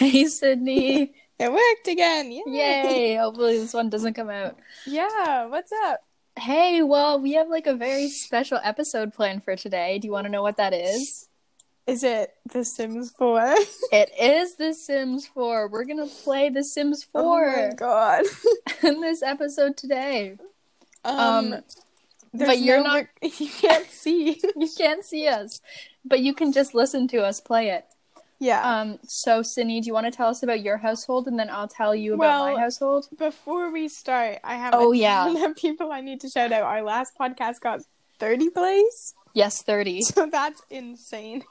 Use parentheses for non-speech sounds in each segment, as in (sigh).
(laughs) Hey, Sydney. It worked again. Yay. Yay. Hopefully, this one doesn't come out. Yeah, what's up? Hey, well, we have like a very special episode planned for today. Do you want to know what that is? Is it The Sims 4? (laughs) It is The Sims 4. We're going to play The Sims 4 Oh my god. (laughs) in this episode today. Um, Um, but you're no not- you can't see. You can't see us, but you can just listen to us play it. Yeah. Um, so, Sydney, do you want to tell us about your household and then I'll tell you about Well, my household? Before we start, I have Oh, a yeah. (laughs) of people I need to shout out. Our last podcast got 30 plays, Yes, 30. (laughs) so that's insane.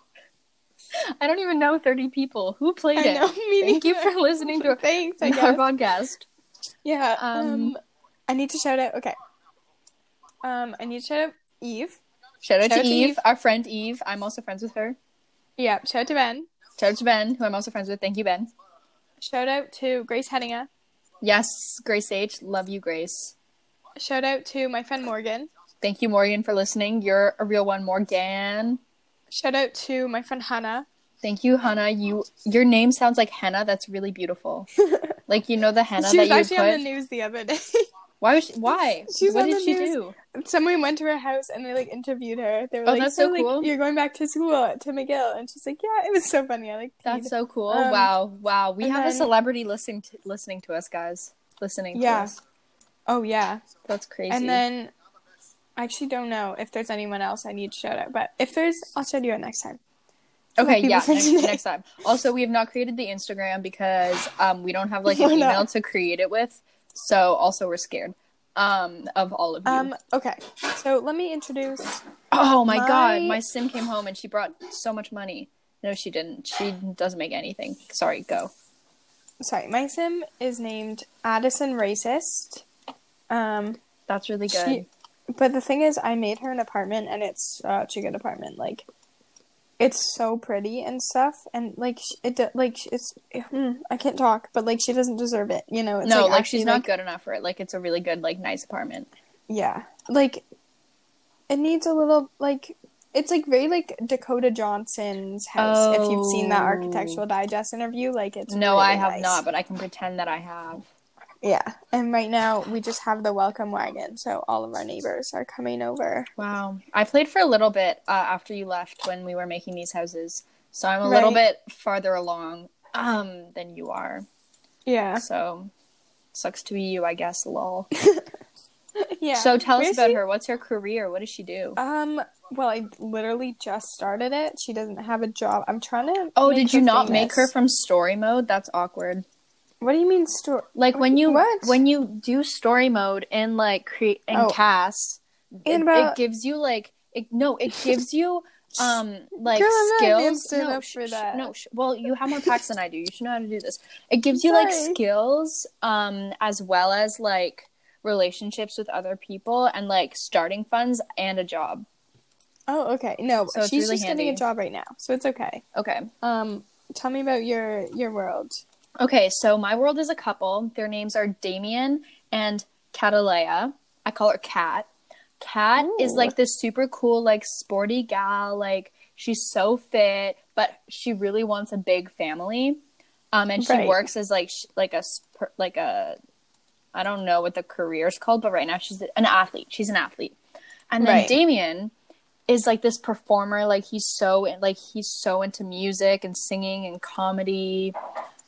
I don't even know 30 people. Who played I it? know. Me Thank you for listening to Thanks, I our podcast. Yeah. Um, Um, I need to shout out. Okay. Um, I need to shout out Eve. Shout out Shout to out to Eve, Eve. our friend Eve. I'm also friends with her. Yeah. Shout out to Ben. Shout out to Ben, who I'm also friends with. Thank you, Ben. Shout out to Grace Henninga. Yes, Grace H. Love you, Grace. Shout out to my friend Morgan. Thank you, Morgan, for listening. You're a real one, Morgan. Shout out to my friend Hannah. Thank you, Hannah. You your name sounds like henna. That's really beautiful. (laughs) Like you know the henna she that was you actually put. on the news the other day. Why was she, why? She's what did she news. do? Someone went to her house and they like interviewed her. They were Oh, like, that's so, so like, cool. You're going back to school to McGill, and she's like, yeah, it was so funny. I like That's so cool. Um, wow, wow. We have a celebrity listening to listening to us, guys. Listening to Yeah. us. Oh yeah. That's crazy. And then I actually don't know if there's anyone else I need to shout out, but if there's, I'll shout you out next time. Okay, yeah, next, next time. Also, we have not created the Instagram because um, we don't have like (laughs) an Why not? email to create it with. So, also, we're scared um, of all of you. Um. Okay. So let me introduce. oh my, god, my- my sim came home and she brought so much money. No, she didn't. She doesn't make anything. Sorry, go. Sorry, my sim is named Addison Racist. Um. That's really good. She, but the thing is, I made her an apartment, and it's such a good apartment. Like, it's so pretty and stuff, and like it, like it's. mm, I can't talk, but like she doesn't deserve it. You know, it's no, like, like, actually, she's not like, good enough for it. Like, it's a really good, like, nice apartment. Yeah, like it needs a little like. It's like very like Dakota Johnson's house. If you've seen that Oh. Architectural Digest interview, like it's no, really I have nice. not, but I can pretend that I have. Yeah, and right now we just have the welcome wagon, so all of our neighbors are coming over. Wow. I played for a little bit uh, after you left when we were making these houses. So I'm a little bit farther along um than you are. Yeah, So sucks to be you, I guess, lol. (laughs) yeah. So tell us about she? her. What's her career? What does she do? Um. Well, I literally just started it. She doesn't have a job. I'm trying to. oh, did you not make her from story mode? That's awkward. What do you mean store? Like when you What? when you do story mode in like create in Oh. CAS, it, And it about- gives you like it, no, it (laughs) gives you um like Girl, skills. no, sh- for sh- no, sh- well, you have more packs than I do. You should know how to do this. It gives you like skills um as well as like relationships with other people and like starting funds and a job. Oh, okay. No, So she's really just getting a job right now, so it's okay. Okay. Um, tell me about your your world. Okay, so my world is a couple. Their names are Damien and Catalea. I call her Kat. Kat is like this super cool, like sporty gal. Like she's so fit, but she really wants a big family. Um, and she Right. works as like sh- like a sp- like a I don't know what the career is called, but right now she's an athlete. She's an athlete. And then Right. Damien is like this performer. Like he's so like he's so into music and singing and comedy.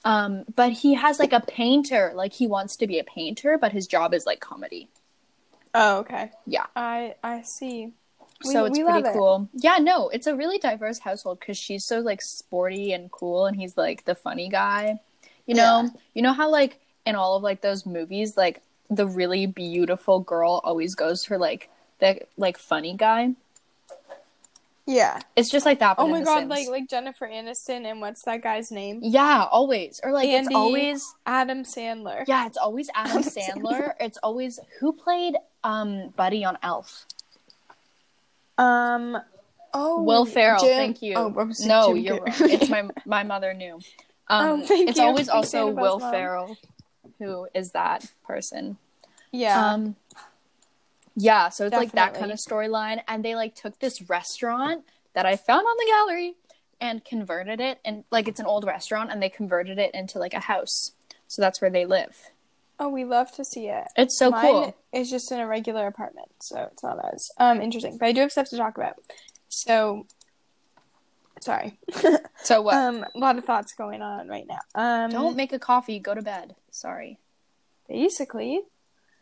Um, but he has like a painter. Like he wants to be a painter, but his job is like comedy. Oh, okay. Yeah. I I see. We- so it's pretty love it. cool. Yeah, no, it's a really diverse household because she's so like sporty and cool, and he's like the funny guy. You know, Yeah. you know how like in all of like those movies, like the really beautiful girl always goes for like the like funny guy. Yeah. It's just like that. Oh my god, Sims. like like Jennifer Aniston and what's that guy's name? yeah, always or like Andy- it's always Adam Sandler. yeah, it's always Adam Adam Sandler. Sandler. (laughs) It's always who played um Buddy on Elf. Um. Oh. Will Ferrell, Jim- thank you. Oh, I was no, Jim you're wrong. It's my (laughs) my mother knew. Um, Oh, thank it's you. always also Will Buzz Mom. Ferrell, who is that person. yeah. Um, yeah, so it's like that kind of storyline, and they like took this restaurant that I found on the gallery and converted it and like it's an old restaurant and they converted it into like a house. So that's where they live. Oh, we love to see it. It's so Mine cool. It's just in a regular apartment, so it's not as um interesting. But I do have stuff to talk about. So, sorry. (laughs) So what? um, a lot of thoughts going on right now. Um, Don't make a coffee, go to bed. Sorry. basically.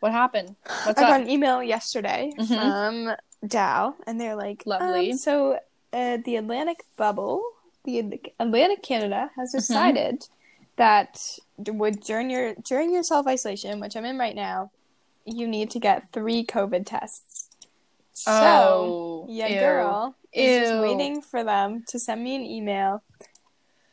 What happened? What's I up? got an email yesterday Mhm. from Dal, and they're like, Lovely. um, so uh, the Atlantic bubble, the Atlantic Canada has Mm-hmm. decided that would during your during your self isolation, which I'm in right now, you need to get three COVID tests. So, Oh, yeah, ew. girl is just waiting for them to send me an email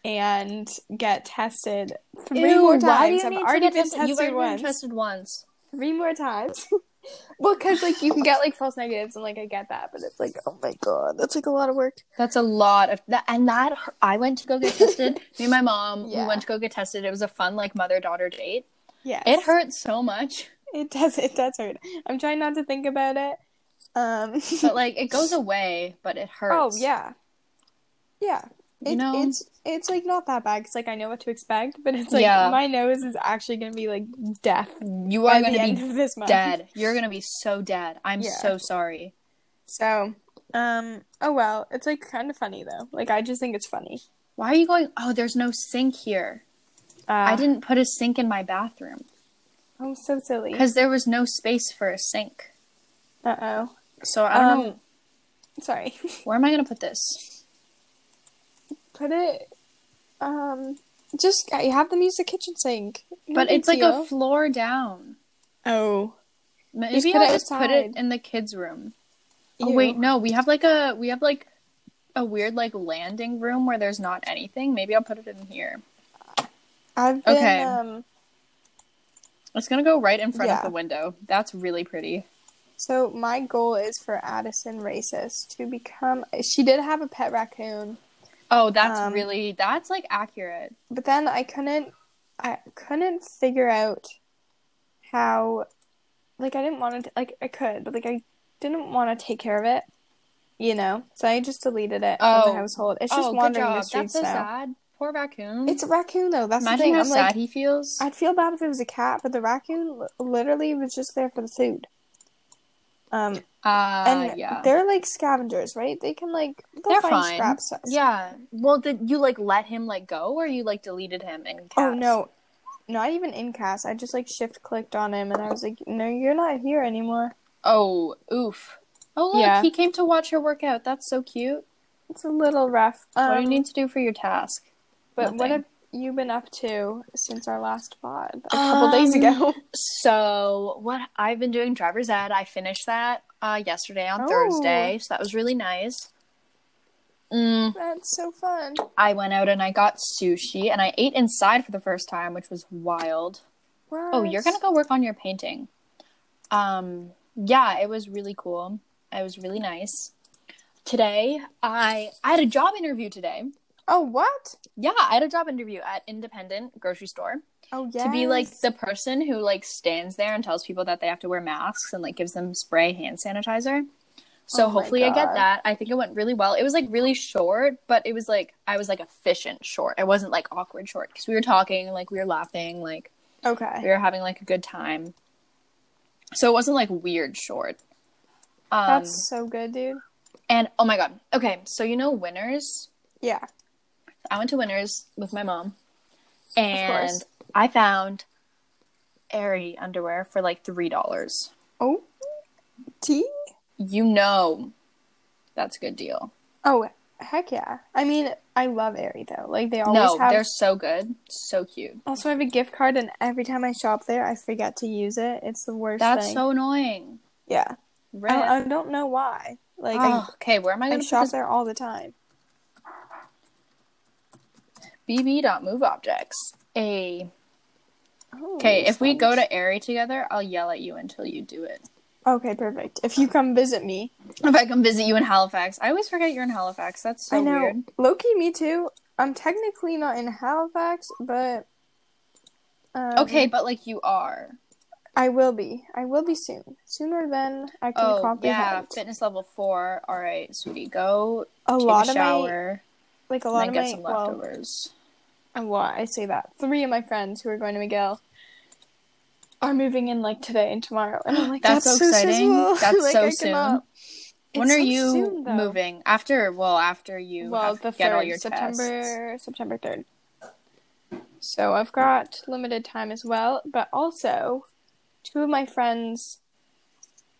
and get tested three Ew, more why do times. you I've need to already get been tested? tested You've already once been tested once. Three more times. (laughs) well, because like you can get like false negatives, and like I get that, but it's like, oh my god, that's like a lot of work. That's a lot of that, and that I went to go get (laughs) tested. Me and my mom, Yeah. we went to go get tested. It was a fun like mother daughter date. Yeah, It hurt so much, It does. It does hurt. I'm trying not to think about it. Um. but like it (laughs) goes away, but it hurts. oh yeah, yeah. You It, know? it's it's like not that bad because like I know what to expect, but it's like Yeah. my nose is actually gonna be like death You are gonna be this month. dead. You're gonna be so dead. I'm Yeah. so sorry. So, um. Oh well, it's like kind of funny though. Like I just think it's funny. Why are you going? Oh, there's no sink here. Uh, I didn't put a sink in my bathroom I'm so silly. because there was no space for a sink. Uh oh. So I don't know Um, Sorry. (laughs) where am I gonna put this. Put it. Um. Just you have them use the kitchen sink. But it's like deal. a floor down. Oh. Maybe put I'll it just put it in the kids' room. Oh wait, no, we have like a we have like a weird like landing room where there's not anything. Maybe I'll put it in here. I've been. Okay. Um. It's gonna go right in front Yeah. of the window. That's really pretty. So my goal is for Addison Racist to become. She did have a pet raccoon, Oh, that's Um, really that's like accurate. but then I couldn't. I couldn't figure out how. Like I didn't want to. Like I could, but like I didn't want to take care of it. You know, so I just deleted it from Oh. the household. It's just oh, good wandering the streets That's so now. sad. Poor raccoon. It's a raccoon though. That's Imagine the thing. how I'm sad like, he feels. I'd feel bad if it was a cat, but the raccoon li- literally was just there for the food. Um, Uh, and yeah. they're like scavengers, right? They can like They're find fine. scraps. Yeah. Well, did you like let him like go, or you like deleted him in CAS? Oh no, not even in CAS. I just like shift clicked on him, and I was like, "No, you're not here anymore." Oh, oof. Oh look, Yeah. he came to watch her work out. That's so cute. It's a little rough. Um, what do you need to do for your task? But what Nothing. You been up to since our last pod a couple days Um, ago? (laughs) So what I've been doing driver's ed. I finished that uh, yesterday on Oh. Thursday, so that was really nice. Mm, That's so fun. I went out and I got sushi, and I ate inside for the first time, which was wild. Oh, you're gonna go work on your painting. Um, yeah, it was really cool. It was really nice. Today, I I had a job interview today. Oh, what? Yeah, I had a job interview at Independent grocery store Oh, yeah. to be like the person who like stands there and tells people that they have to wear masks and like gives them spray hand sanitizer. So Oh hopefully I get that. I think it went really well. It was like really short, but it was like I was like efficient short. It wasn't like awkward short because we were talking, like we were laughing, like Okay. we were having like a good time. So it wasn't like weird short. Um, That's so good, dude. and oh my god. Okay, so you know Winners. Yeah. I went to Winners with my mom, and. I found Aerie underwear for like three dollars. Oh, tea? You know, that's a good deal. Oh, heck yeah. I mean, I love Aerie though. Like they always No, have. they're so good, so cute. Also, I have a gift card, and every time I shop there, I forget to use it. It's the worst That's thing. so annoying. yeah. I, Right? I don't know why. Like oh, okay, where am I I, I going to shop this? there all the time. BB.moveobjects. A Oh, okay. If we go to Aerie together, I'll yell at you until you do it. Okay, perfect. If you come visit me, If I come visit you in Halifax, I always forget you're in Halifax. That's so I know. weird. low key, me too. I'm technically not in Halifax, but um, Okay, but like you are. I will be. I will be soon. Sooner than I can Oh yeah, comprehend. fitness level four. All right, sweetie, go a take lot a of my shower. like a And lot then of get my some well, leftovers. A lot. I say that three of my friends who are going to McGill are moving in like today and tomorrow, and I'm like, That's that's, so exciting. stressful." (laughs) That's Like, so I soon. cannot- when It's are so you soon, moving? After well, after you well, the get all your tests. September September third. So I've got limited time as well, but also two of my friends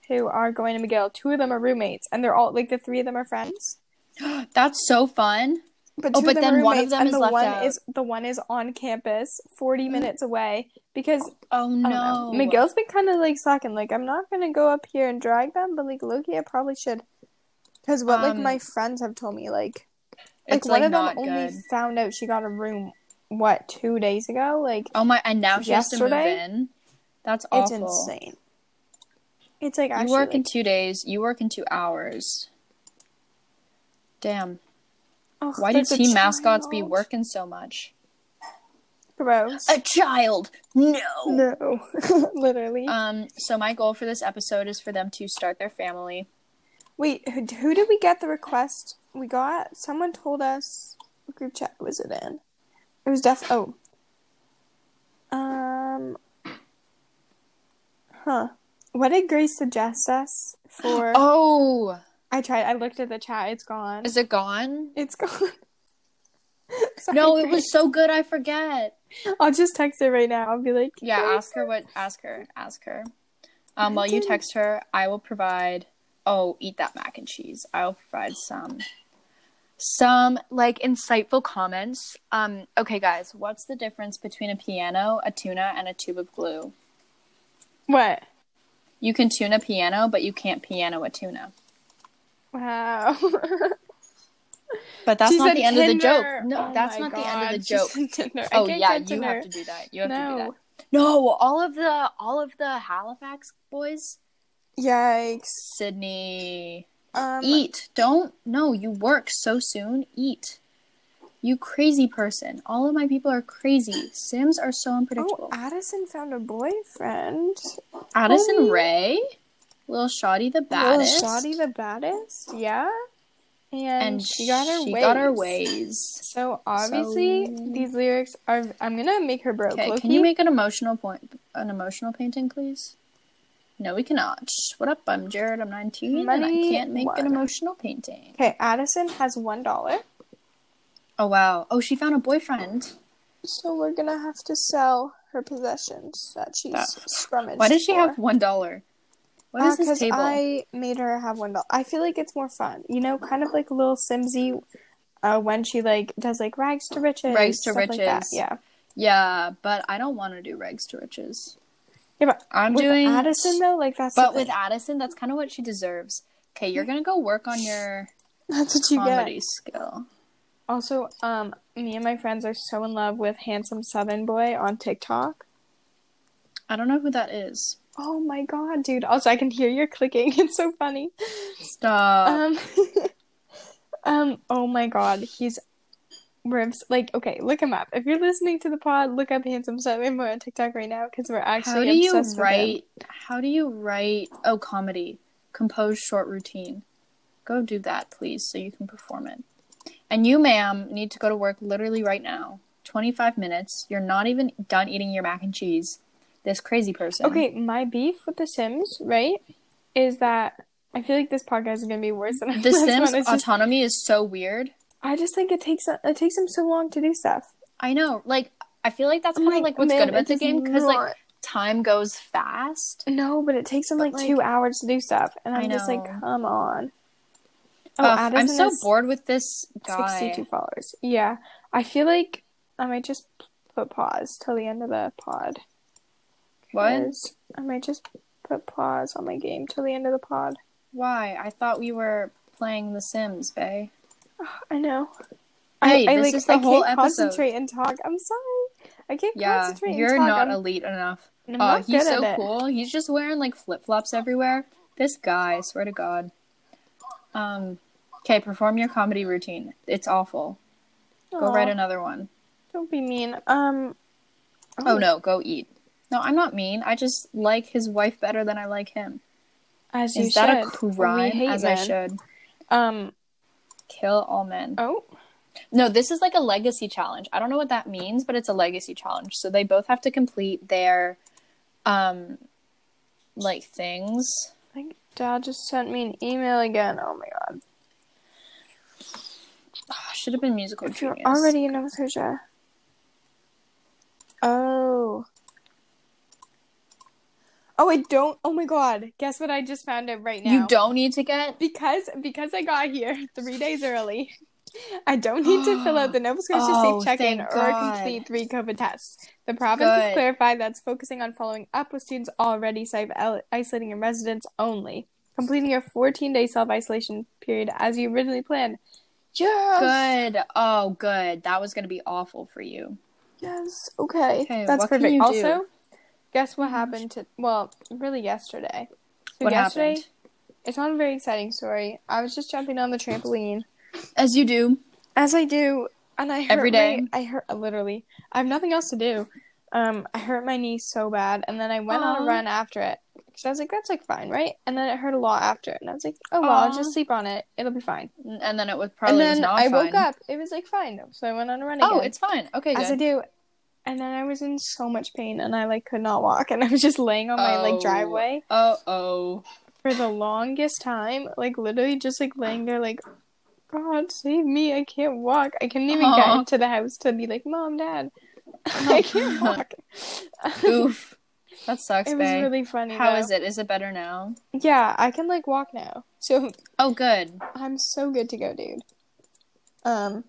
who are going to McGill, two of them are roommates, and they're all like the three of them are friends. (gasps) That's so fun. But Oh, two but of them then are one of roommates, them and is the left one out. is the one is on campus, forty minutes away. Because Oh no, know, McGill's been kind of like slacking. Like I'm not gonna go up here and drag them, but like low key, I probably should. Because what like Um, my friends have told me, like like one like of them only good. found out she got a room what two days ago. Like Oh my, and now she has to move in. That's awful. it's insane. It's like You actually work in two days. You work in two hours. Damn. Oh, Why do team mascots be working so much? Gross. A child. No. no, (laughs) literally. Um. So my goal for this episode is for them to start their family. Wait, who, who did we get the request? We got someone told us. What group chat was it in? It was def. Oh. Um. Huh. What did Grace suggest us for? (gasps) Oh, I tried. I looked at the chat. It's gone. is it gone? It's gone. (laughs) Sorry, No, it was so good. I forget. I'll just text her right now. I'll be like, Yeah, "Grace, ask her what. Ask her. Ask her. Um, I while you text her, I will provide. Oh, eat that mac and cheese. I'll provide some, some like insightful comments. Um, okay, guys, what's the difference between a piano, a tuna, and a tube of glue? What? You can tune a piano, but you can't piano a tuna. Wow. (laughs) But that's She not the end of the (laughs) joke. No, Oh that's not the end of the joke. Tinder. Oh yeah, you Tinder. have to do that. You have to do No. that. No, all of the all of the Halifax boys, Yikes. Sydney, Um, eat. Don't no, you work so soon. Eat. You crazy person. All of my people are crazy. Sims are so Oh, unpredictable. Addison found a boyfriend. Addison homie. Ray, Lil Shoddy the Little baddest, Shoddy the baddest, yeah. And, and she got her she ways. got her ways. So obviously So- these lyrics are I'm gonna make her broke. Okay, can you make an emotional point, an emotional painting, please? No, we cannot. What up? I'm Jared. I'm 19, and I can't make an emotional painting. Okay, Addison has one dollar. Oh wow! Oh, she found a boyfriend. So we're gonna have to sell her possessions that she's That- scrummaged. Why does she for. have one dollar? What is this Because table? I made her have one dollar. I feel like it's more fun. You know, kind of like a little Simsy uh, when she like does like rags to riches. Rags to stuff like riches. Yeah. Yeah, but I don't want to do rags to riches. Yeah, but I'm with doing Addison though, like that's but with. Addison, that's kind of what she deserves. Okay, you're gonna go work on your (laughs) that's what you comedy get. skill. Also, um, me and my friends are so in love with handsome Southern boy on TikTok. I don't know who that is. Oh my god, dude! Also, I can hear you clicking. (laughs) It's so funny. Stop. Um, (laughs) um. Oh my god, he's. We're like okay, look him up. If you're listening to the pod, look up handsome Southern boy on TikTok right now because we're actually how do you write? How do you write? Oh, comedy. Compose short routine. Go do that, please, so you can perform it. And you, ma'am, need to go to work literally right now. Twenty-five minutes. You're not even done eating your mac and cheese. This crazy person. Okay, my beef with The Sims, right, is that I feel like this podcast is gonna be worse than The (laughs) Sims one. Just- autonomy is so weird. I just think it takes it takes them so long to do stuff. I know. Like, I feel like that's kind of like what's man, good about the game because like time goes fast. no, but it takes them But, like, two hours to do stuff, and I'm just like, come on. Oh, Ugh, I'm so bored with this guy. 62 followers. Yeah, I feel like I might just put pause till the end of the pod. What? I might just put pause on my game till the end of the pod. Why? I thought we were playing The Sims, Bay. (sighs) I know. Hey, I, I this like is the I whole can't episode. concentrate and talk. I'm sorry. I can't Yeah, concentrate you're and talk. not I'm, elite enough. Oh, not he's so cool. He's just wearing like flip flops everywhere. This guy, I swear to God. Um, okay, perform your comedy routine. It's awful. Go write another one. Don't be mean. Um. Oh no, go eat. No, I'm not mean. I just like his wife better than I like him. As you Is that should. a We crime? hate As I men. should Um. kill all men. Oh. No, this is like a legacy challenge. I don't know what that means, but it's a legacy challenge. So they both have to complete their um like things. Like dad just sent me an email again. Oh my god. Oh, (sighs) should have been musical If you're genius. already in Nova Scotia. Oh. Oh, I don't. Oh my god. Guess what I just found out right now. You don't need to get because because I got here three days early. I don't need to fill out the (gasps) Nova Scotia Oh, Safe Check-in or complete three COVID tests. The province has clarified that's focusing on following up with students already self-isolating in residence only, completing your 14-day self-isolation period as you originally planned. Yes. good. Oh, good. That was gonna be awful for you. Yes. Okay. Okay, That's perfect. you do? Guess what happened to well, really yesterday. So What yesterday, happened? it's not a very exciting story. I was just jumping on the trampoline, As you do. as I do, and I hurt Every day? My, I hurt literally. I have nothing else to do. Um, I hurt my knee so bad, and then I went on a run after it. Because I was like, that's like fine, right? And then it hurt a lot after it, and I was like, oh well, I'll just sleep on it. It'll be fine. And then it was probably and then I fine. woke up. It was like fine, so I went on a run again. Oh, it's fine. Okay, as I do. And then I was in so much pain and I like could not walk and (laughs) I was just laying on my Oh. like driveway Oh oh. for the longest time, like literally just like laying there like God save me, I can't walk. I couldn't even get into the house to be like, Mom, Dad, (laughs) I can't walk. (laughs) Oof. That sucks, it was really funny. How though. is it? Is it better now? Yeah, I can like walk now. So Oh, good. I'm so good to go, dude. Um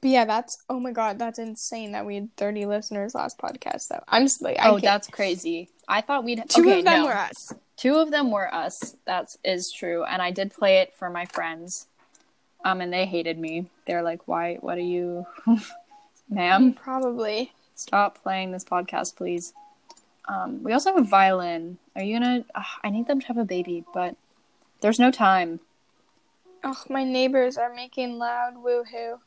but yeah, that's oh my god, that's insane that we had 30 listeners last podcast though. I'm just like I oh, can't- that's crazy. I thought we'd two okay, of them no. were us. Two of them were us. That is true, and I did play it for my friends. Um, and they hated me. They're like, "Why? What are you, (laughs) ma'am? Probably. Stop playing this podcast, please." Um, we also have a violin. Are you gonna? ugh, I need them to have a baby, but there's no time. Oh, my neighbors are making loud woohoo.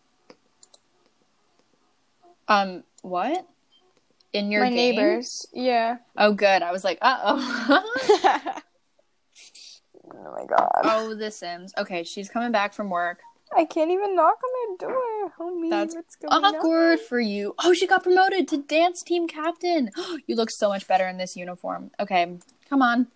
Um, what? In your my game? neighbors, yeah. Oh, good. I was like, uh oh. (laughs) oh my god. oh, The Sims. Okay, she's coming back from work. I can't even knock on their door. Homie, That's what's going Awkward for you. Oh, she got promoted to dance team captain. (gasps) you look so much better in this uniform. Okay, come on.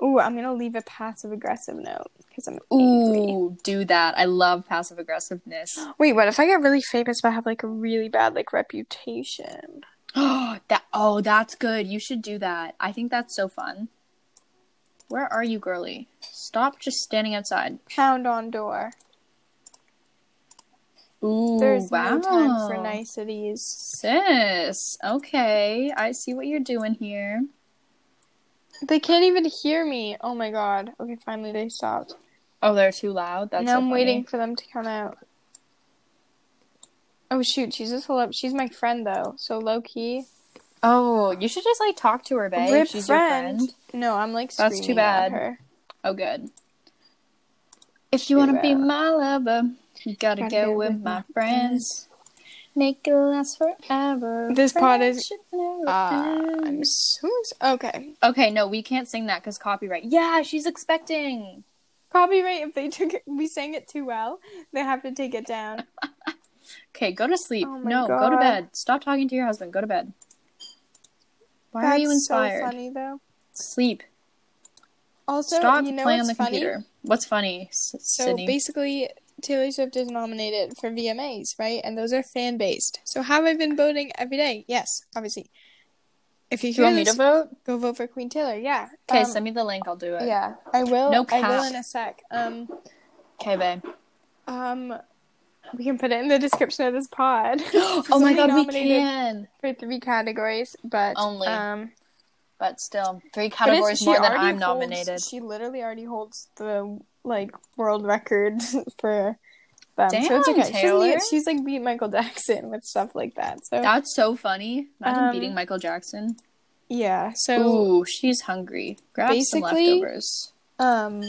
on? Ooh, I'm gonna leave a passive aggressive note because I'm angry. Ooh, do that. I love passive aggressiveness. (gasps) Wait, what if I get really famous but I have like a really bad like reputation? Oh, (gasps) that oh, that's good. You should do that. I think that's so fun. Where are you, girly? Stop just standing outside. Pound on door. Ooh, There's wow. no time for niceties. Sis, okay. I see what you're doing here. They can't even hear me. Oh my god. Okay, finally they stopped. Oh, they're too loud. That's now so I'm funny. waiting for them to come out. Oh shoot, she's just a she's my friend though, so low key. Oh, you should just like talk to her, babe. Rip She's friend. your friend. No, I'm like That's too bad. her. Oh, good. If you want to be my lover, you gotta, Gotta go go with with my my friends. Make it last forever. This part is- ends. Ah, I'm so okay. Okay, no, we can't sing that because copyright. Yeah, she's expecting. Copyright if they took it, we sang it too well, they have to take it down. (laughs) Okay, go to sleep. Oh no, go to bed. Stop talking to your husband. Go to bed. Why That's are you inspired? so funny though. Sleep. Also, Stop you know playing on the funny? computer. What's funny, S- So Sydney? basically, Taylor Swift is nominated for VMAs, right? And those are fan based. So how have I been voting every day? Yes, obviously. If you you want me to vote? go vote for Queen Taylor. Yeah. Okay, Um, send me the link. I'll do it. Yeah, I will. No I will in a sec. Um, Okay, babe. um, we can put it in the description of this pod. (gasps) oh my god, we can. for three categories, but Only. um, But still, three categories more than I'm holds- nominated. She literally already holds the like world record (laughs) for them, so it's Damn, okay. Taylor. need- she's like beat Michael (laughs) Jackson with stuff like that. So That's so funny. Imagine Um, beating Michael Jackson. yeah, so Ooh, she's hungry. Grab some leftovers. um.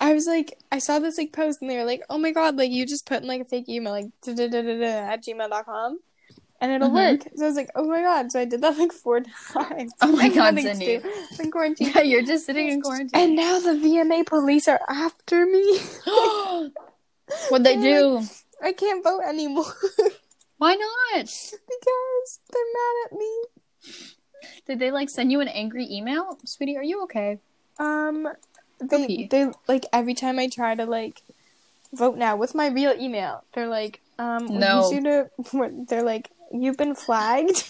I was like, I saw this like post and they were like, oh my god, like you just put in like a fake email, like da-da-da-da-da at gmail.com and it'll Mhm. work. So I was like, oh my god. So I did that like four (laughs) times. Oh my God, nothing to Sydney. I'm in quarantine. Yeah, you're just sitting in quarantine. And now the VMA police are after me. (gasps) (laughs) What'd they do? I can't vote anymore (laughs) Why not? because they're mad at me. Did they like send you an angry email? Sweetie, are you okay? Um, they Okay. they like every time I try to like vote now with my real email, they're like, um, we No. need you to. They're like, you've been flagged,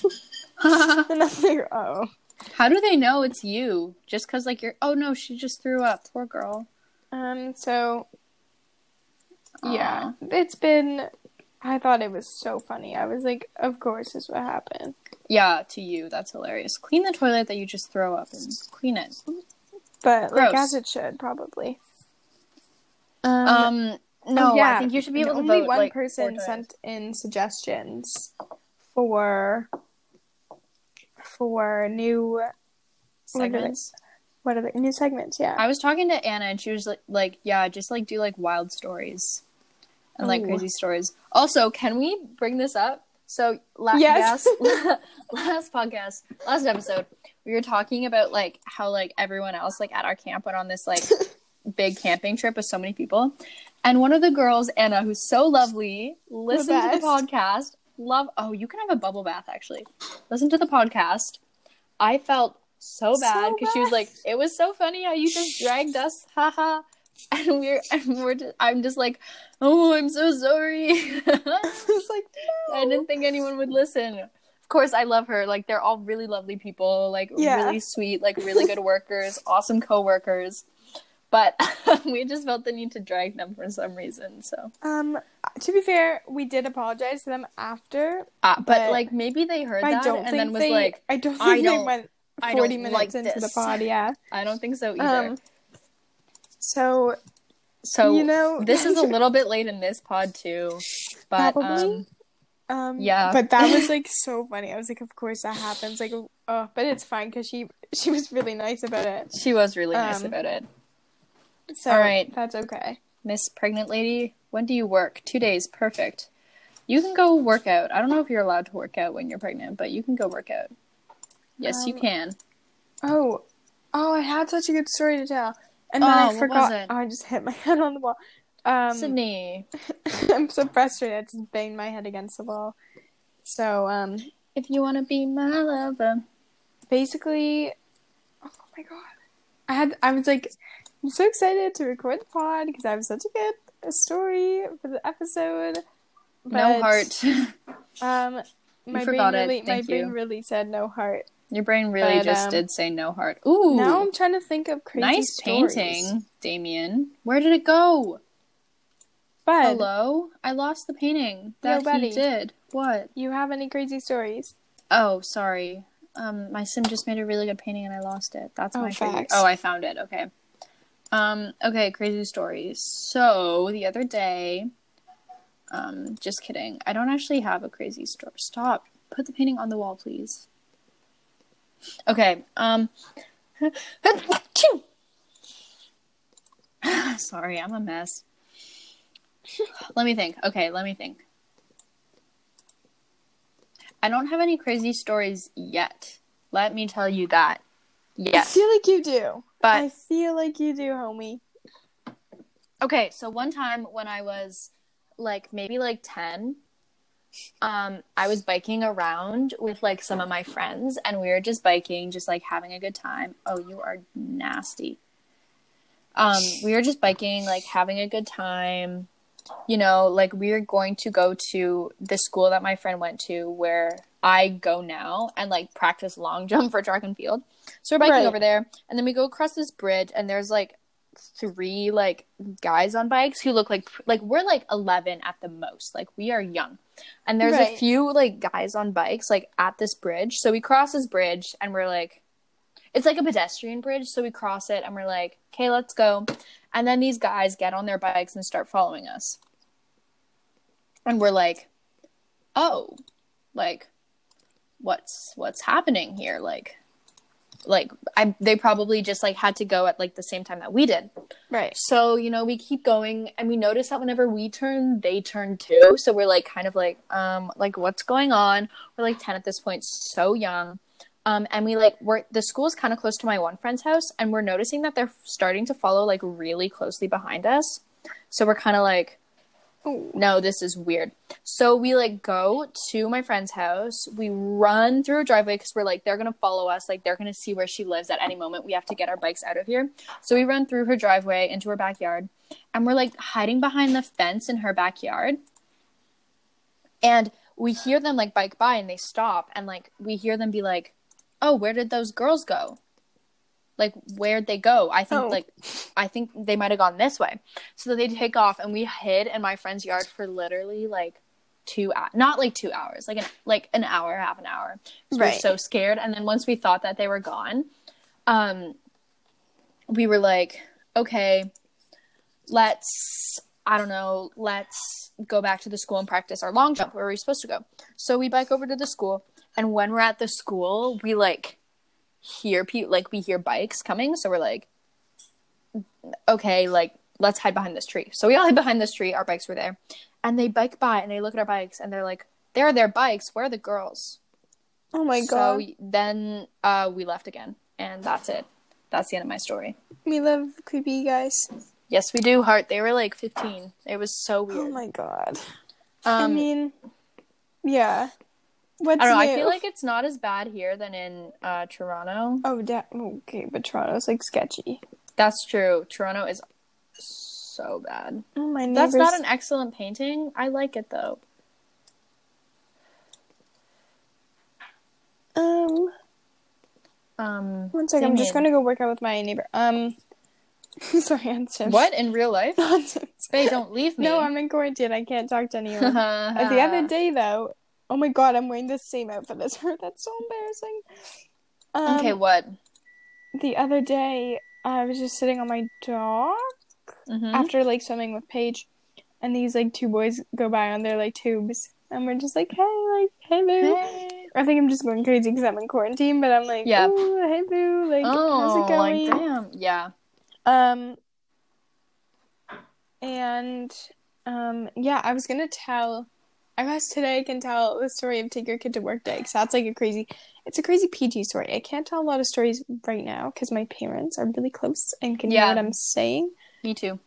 How (laughs) and I'm like, oh, How do they know it's you? Just because like you're oh no, she just threw up. Poor girl. um, so yeah, it's been. I thought it was so funny. I was like, of course, this what happened. Yeah, to you, that's hilarious. Clean the toilet that you just throw up and clean it. But like as it should probably. Um, Um, no, yeah, I think you should be and able to only vote. one like, person sent in suggestions for for new what are they- segments. what are they new segments? Yeah. I was talking to Anna and she was like, like, yeah, just like do like wild stories and like crazy stories. Also, can we bring this up? So la- Yes. last, (laughs) (laughs) last podcast, last episode, we were talking about like how like everyone else like at our camp went on this like (laughs) big camping trip with so many people, and one of the girls, Anna, who's so lovely, listened to the podcast. Love. Oh, you can have a bubble bath actually. Listen to the podcast. I felt so bad So because she was like, "It was so funny how you just dragged us, haha." (laughs) And we're, and we're, just, I'm just like, "Oh, I'm so sorry." (laughs) it's like I didn't think anyone would listen. Of course, I love her. Like they're all really lovely people, like Yeah. really sweet, like really good workers, awesome coworkers. But (laughs) we just felt the need to drag them for some reason. So, um to be fair, we did apologize to them after. uh, but, But like maybe they heard I that don't and then was they like, I don't think "I they don't- went 40 minutes like into the pod, yeah. I don't think so either. Um so so you know this is a (laughs) little bit late in this pod too, but Probably. um, Um, Yeah. but that was (laughs) like so funny. I was like, of course that happens. Like, oh, but it's fine because she she was really nice about it. she was really nice Um, about it. So All right. that's okay. Miss Pregnant Lady, when do you work? Two days, perfect. You can go work out. I don't know if you're allowed to work out when you're pregnant, but you can go work out. Yes, you Um, can. Oh, oh, I had such a good story to tell, and then Oh, I forgot. Oh, I just hit my (laughs) head on the wall. Um, Sydney, (laughs) I'm so frustrated. I just banged my head against the wall. So, um, if you want to be my lover. basically, oh my god, I had I was like, I'm so excited to record the pod because I have such a good story for the episode. no heart. (laughs) Um, my forgot brain it. really, my Thank brain really said no heart. Your brain really But, just um, did say no heart. Ooh, Now I'm trying to think of crazy nice stories. painting, Damien. Where did it go? But Hello, I lost the painting that he did. What? you have any crazy stories? Oh, sorry. Um, my sim just made a really good painting and I lost it. That's Oh, my facts. Oh, I found it. Okay. Um, okay, crazy stories. So the other day, um, just kidding. I don't actually have a crazy story. Stop. Put the painting on the wall, please. Okay. Um. (laughs) Sorry, I'm a mess. let me think. Okay, let me think. I don't have any crazy stories yet. Let me tell you that. Yes. I feel like you do. But I feel like you do, homie. okay, so one time when I was like maybe like 10, um I was biking around with like some of my friends and we were just biking, just like having a good time. Oh, you are nasty. Um we were just biking like having a good time. You know, like we were going to go to the school that my friend went to where I go now and like practice long (laughs) jump for track and field. So we're biking Right. over there and then we go across this bridge and there's like three like guys on bikes who look like like we're like 11 at the most. Like we are young. And there's a few like guys on bikes like at this bridge. So we cross this bridge and we're like it's like a pedestrian bridge. So we cross it and we're like okay let's go. And then these guys get on their bikes and start following us. And we're like oh. Like what's what's happening here like like I they probably just like had to go at like the same time that we did. Right. So, you know, we keep going and we notice that whenever we turn, they turn too. So we're like kind of like um like what's going on? We're like 10 at this point, so young. Um and we like we're the school is kind of close to my one friend's house and we're noticing that they're starting to follow like really closely behind us. So we're kind of like Oh. No, this is weird. So we like go to my friend's house. We run through a driveway because we're like, they're gonna follow us. Like they're gonna see where she lives at any moment. We have to get our bikes out of here. So we run through her driveway into her backyard, and we're like hiding behind the fence in her backyard. And we hear them like bike by, and they stop, and like we hear them be like, "Oh, where did those girls go?" Like where'd they go? I think Oh. like I think they might have gone this way. So they take off, and we hid in my friend's yard for literally like two hours, not like two hours, like an like an hour, half an hour. 'Cause We Right. were so scared, and then once we thought that they were gone, um, we were like, okay, let's I don't know, let's go back to the school and practice our long jump where we're supposed to go. So we bike over to the school, and when we're at the school, we like hear people like we hear bikes coming, so we're like, okay, like let's hide behind this tree. So we all hid behind this tree. Our bikes were there, and they bike by and they look at our bikes and they're like, there are their bikes. Where are the girls? Oh my so god. then uh, we left again, and that's it. That's the end of my story. We love creepy guys. Yes, we do, Heart. They were like 15. It was so weird. Oh my god. I um, mean, yeah. What's I don't know. new? I feel like it's not as bad here than in uh, Toronto. Oh, da- okay, but Toronto's like sketchy. That's true. Toronto is so bad. Oh, my neighbors. That's not an excellent painting. I like it though. Um, Um, one second. I'm just gonna go work out with my neighbor. Um, (laughs) sorry, Hanson. What in real life? (laughs) Bae, don't leave me. No, I'm in quarantine. I can't talk to anyone. (laughs) Uh, the other day, though, oh my god, I'm wearing the same outfit as her. (laughs) That's so embarrassing. Um, okay, what? The other day, I was just sitting on my dock Mhm. after like swimming with Paige, and these like two boys go by on their like tubes, and we're just like, hey, like, hey, boo. Hey. I think I'm just going crazy because I'm in quarantine, but I'm like, Yeah. "Ooh, hey, boo, like, Oh, how's it going? like damn. Yeah. Um, and um, yeah, I was gonna tell. I guess today I can tell the story of Take Your Kid to Work Day because that's like a crazy. It's a crazy PG story. I can't tell a lot of stories right now because my parents are really close and can Yeah. hear what I'm saying. Me too.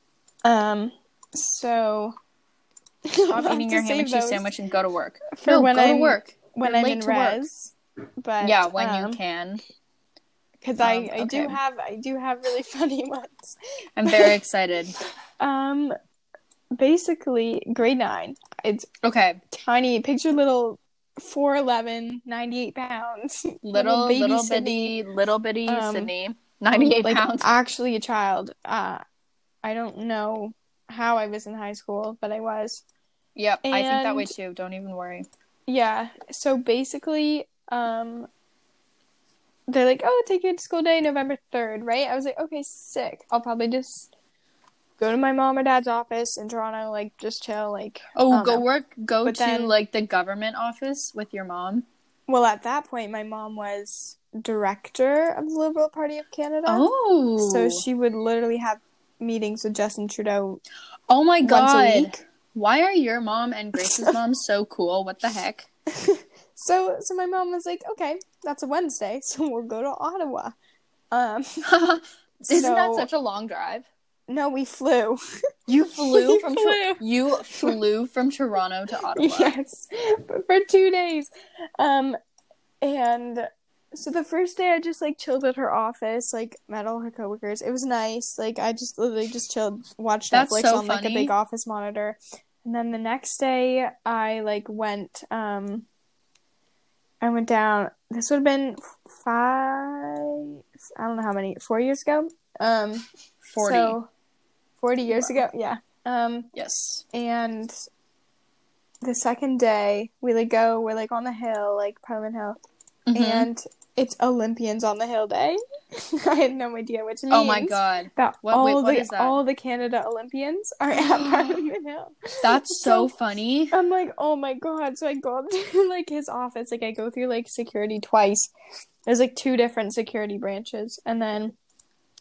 Um, so (laughs) Stop eating your ham and cheese sandwich and go to work. for no, when go I'm to work. when You're I'm late in to work. But yeah, when um, you can. because Um, I I do have I do have really (laughs) funny ones. I'm very excited. (laughs) Um, basically, grade nine. It's Okay, tiny. Picture little 4'11", 98 pounds. (laughs) little baby little Sydney. bitty little bitty Um, Sydney, 98 like, pounds. Actually, a child. Uh, I don't know how I was in high school, but I was. Yep, I think that way and- too. Don't even worry. Yeah. So basically, um, they're like, "Oh, take you to school day, November third, right?" I was like, "Okay, sick. I'll probably just." Go to my mom or dad's office in Toronto, like just chill, like. Oh, go know. work. Go But to then- like the government office with your mom. Well, at that point, my mom was director of the Liberal Party of Canada. Oh, So she would literally have meetings with Justin Trudeau Oh my god! Why are your mom and Grace's (laughs) mom so cool? What the heck? (laughs) So so my mom was like, "Okay, that's a Wednesday, (laughs) so we'll go to Ottawa." Um, Isn't that such a long drive? No, we flew. (laughs) You flew from flew. You flew from Toronto to (laughs) Ottawa. yes, for two days. Um, and so the first day I just like chilled at her office, like met all her coworkers. It was nice. Like I just literally just chilled, watched That's Netflix so on like a big office monitor. And then the next day I like went um I went down this would have been five I don't know how many, four years ago. Um Forty. so 40 years ago, yeah. Um yes. and the second day we like go we're like on the hill like parliament hill. Mhm. and it's olympians on the hill day. (laughs) I had no idea what it means oh my god, that What- all wait, what the is that? all the canada olympians are (gasps) at parliament hill. That's so So- funny. i'm like oh my god. So i go up (laughs) to like his office. Like i go through like security twice. There's like two different security branches. And then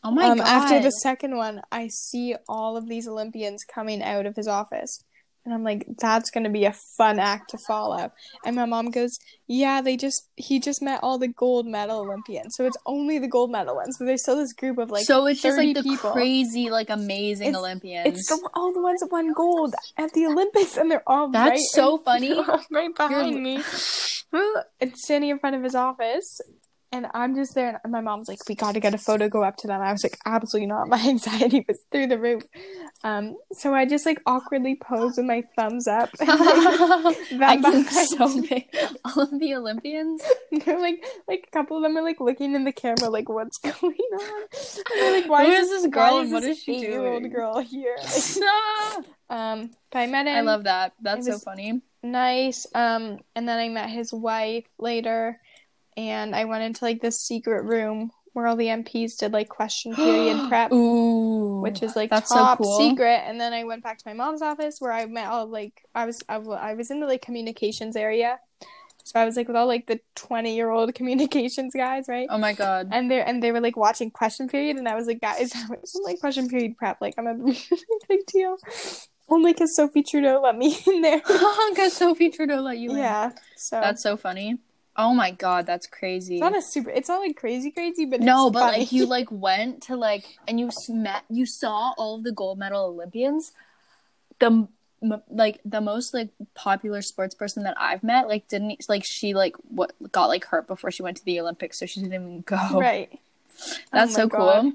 Oh my um, god. after the second one, I see all of these Olympians coming out of his office. And I'm like, that's gonna be a fun act to follow. And my mom goes, Yeah, they just he just met all the gold medal Olympians. So it's only the gold medal ones. But there's still this group of like so it's just like the people. crazy, like amazing It's- Olympians. It's the, all the ones that won gold at the Olympics, and they're all That's right so in- (laughs) funny. right behind You're- me. (sighs) It's standing in front of his office, and I'm just there. And my mom's like, "We got to get a photo, go up to them." I was like, "Absolutely not." My (laughs) anxiety was through the roof. Um, so I just like awkwardly pose with my thumbs up. (laughs) (laughs) And, like, I can so big. All of the Olympians. They're like, like a couple of them are like looking in the camera, like, "What's going on?" Like, "Why Who is is this girl and what this is she eight-year-old girl here?" Like, um, but I met him. I love that. That's so funny. nice. Um, and then I met his wife later, and I went into like this secret room where all the MPs did like question (gasps) period prep, Ooh, which is like that's top so cool. secret. And then I went back to my mom's office where I met all like I was I, I was in the like communications area, so I was like with all like the twenty year old (laughs) communications guys, right? Oh my god. And they and they were like watching question period, and I was like, guys, (laughs) I was like question period prep, like I'm a (laughs) big deal. Only because Sophie Trudeau let me in there. Because Sophie Trudeau let you in. yeah, so That's so funny. Oh my god, that's crazy. It's not a super. It's not like crazy, crazy, but no, but funny. like you (laughs) like went to like and you met you saw all of the gold medal Olympians. The m- like the most like popular sports person that I've met like didn't like she like what got like hurt before she went to the Olympics, so she didn't even go. right. (laughs) That's Oh so God. cool.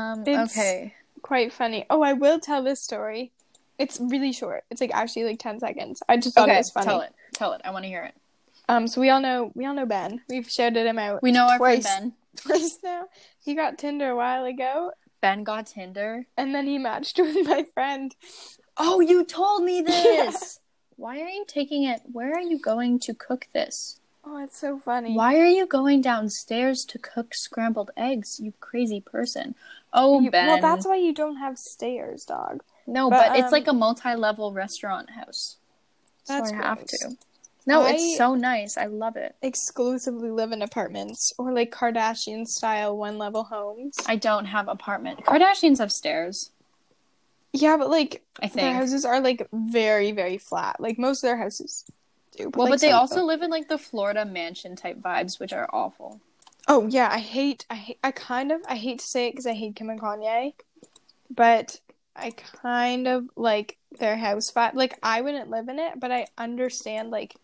Um. It's- Okay. Quite funny. Oh, I will tell this story. It's really short. It's like actually like ten seconds. I just thought it Okay. was funny. Tell it. Tell it. I want to hear it. Um, so we all know we all know Ben. We've shouted him out We know our twice, friend (laughs) twice now. He got Tinder a while ago, Ben. Ben got Tinder. and then he matched (laughs) with my friend. Oh, you told me (laughs) this. Why are you taking it? Where are you going to cook this? Oh, it's so funny. Why are you going downstairs to cook scrambled eggs, you crazy person? Oh, You- Ben. well, that's why you don't have stairs, dog. no, but, but, it's um, like a multi-level restaurant house. So That's I have to. No, I- it's so nice. I love it. Exclusively live in apartments or like Kardashian style one level homes. I don't have apartment. Kardashians have stairs. Yeah, but like I think their houses are like very very flat. Like most of their houses do. well, like, but they also them- live in like the Florida mansion type vibes, which are awful. Oh yeah, I hate. I hate. I kind of. I hate to say it because I hate Kim and Kanye, but I kind of like their house vibe. Like I wouldn't live in it, but I understand like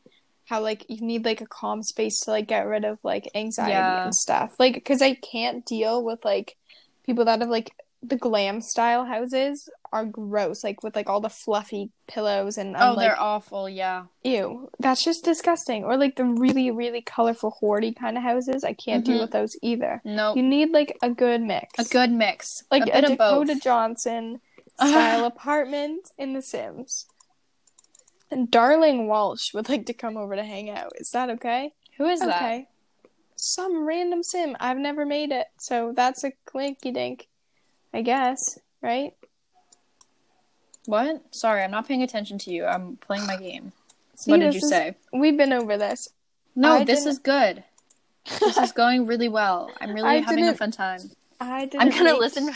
how like you need like a calm space to like get rid of like anxiety Yeah. and stuff. Like because I can't deal with like people that have like the glam style houses are gross. Like with like all the fluffy pillows and I'm oh, like they're awful. Yeah. ew, that's just disgusting. Or like the really really colorful hoardy kind of houses. I can't Mhm. deal with those either. No. You need like a good mix. a good mix. like a a, bit of both. Dakota Johnson (laughs) style apartment in The Sims. And Darling Walsh would like to come over to hang out. Is that okay? Who is that? okay. Some random sim. I've never made it, so that's a clinky dink. I guess, right? What? Sorry, I'm not paying attention to you. I'm playing my game. (sighs) See, what did you is- say? We've been over this. No, I this didn't- is good. This is (laughs) going really well. I'm really I having a fun time. I didn't. I'm gonna make- listen.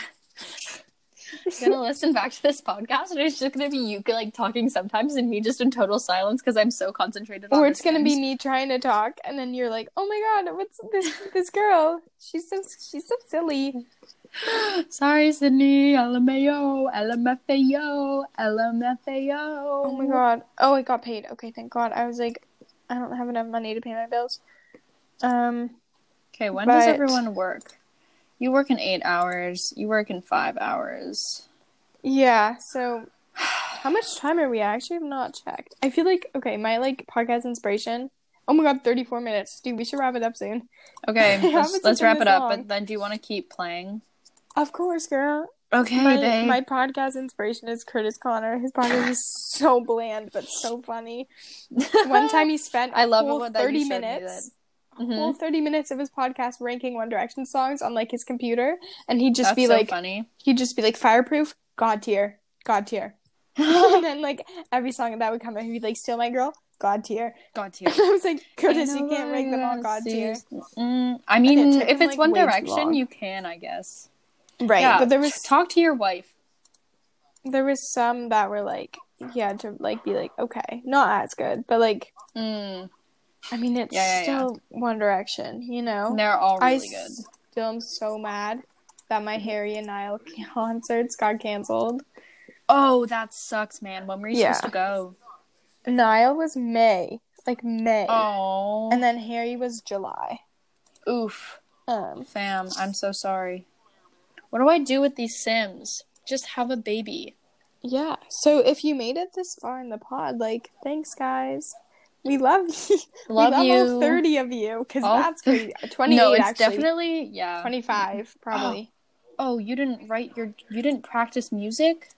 I'm (laughs) gonna listen back to this podcast, and it's just gonna be you like talking sometimes, and me just in total silence because I'm so concentrated. Or it's gonna be me trying to talk, and then you're like, "Oh my god, what's this? This girl? She's so she's so silly." (gasps) Sorry, Sydney. LMAO, LMFAO, LMFAO. Oh my god. Oh, I got paid. Okay, thank God. I was like, I don't have enough money to pay my bills. Um, Okay, when does everyone work? You work in eight hours. You work in five hours. yeah. So, how much time are we? I actually have not checked. I feel like okay, my like podcast inspiration. Oh my god, thirty four minutes, dude. We should wrap it up soon. Okay, (laughs) let's, let's wrap it up. long? But then, do you want to keep playing? Of course, girl. Okay, My, babe. my podcast inspiration is Curtis Conner. His podcast is so bland but so funny. (laughs) One time he spent I love it whole when- thirty minutes. A Mhm. whole 30 minutes of his podcast ranking One Direction songs on like his computer and he'd just That's be so like funny. he'd just be like fireproof god tier god tier (laughs) and then like every song that would come out he'd be like still my girl god tier God (laughs) tier. I was like Curtis you can't rank them all god tier Mm, I mean, if him, it's like, One Direction, you can, I guess. right Yeah, but there was talk to your wife. there was some that were like he had to like be like, okay, not as good, but like, Mm, I mean, it's Yeah, yeah, still One Direction, you know. they're all I really good. still am so mad that my Harry and Niall (laughs) concerts got canceled. Oh, that sucks, man. When were you Yeah. supposed to go? Niall was May, like May, Oh, and then Harry was July. oof, Um, fam. I'm so sorry. What do I do with these Sims? Just have a baby. yeah. So if you made it this far in the pod, like, thanks, guys. We love (laughs) you. Love we you. all thirty of you because All that's th- crazy. (laughs) Twenty-eight, no, it's actually. definitely yeah. Twenty-five, probably. Oh, you didn't write your. You didn't practice music.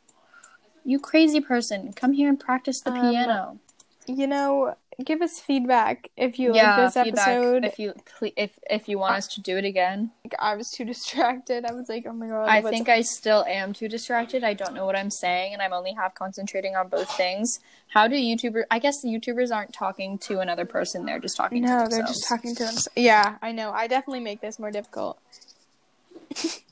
You crazy person! Come here and practice the Um, piano. You know, give us feedback if you yeah, like this episode. If you if if you want us to do it again, I was too (laughs) distracted. I was like, oh my god. I think I still am too distracted. I don't know what I'm saying, and I'm only half concentrating on both things. How do YouTubers? I guess the YouTubers aren't talking to another person; they're just talking. to No, they're just talking to themselves. Yeah, I know. I definitely make this more difficult.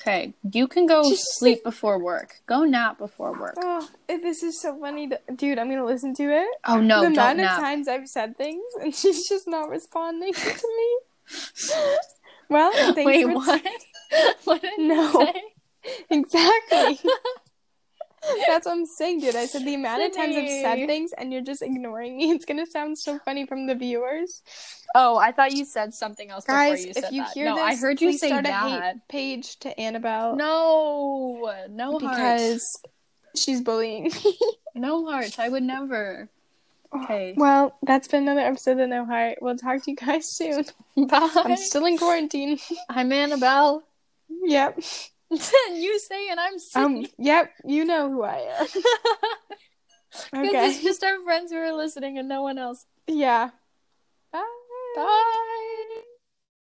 Okay, you can go sleep before work. Go nap before work. Oh, this is so funny, to- dude. I'm gonna listen to it. Oh no, the amount nap. of times I've said things and she's just not responding to me. well, Wait, what? (laughs) what did No. say? (laughs) exactly. (laughs) That's what I'm saying, dude. I said the amount of times I've said things and you're just ignoring me. (laughs) It's gonna sound so funny from the viewers. Oh, I thought you said something else Guys, before you said if you that. hear no, this, I heard you say start a hate page to Annabelle No, no hearts. she's bullying me. (laughs) No hearts. I would never. Okay. Well, that's been another episode of No Heart. We'll talk to you guys soon. (laughs) Bye. I'm still in quarantine. I'm Annabelle. yep. You say and I'm Um. Yep. You know who I am. (laughs) Okay. it's just our friends who are listening and no one else. Yeah. Bye. Bye.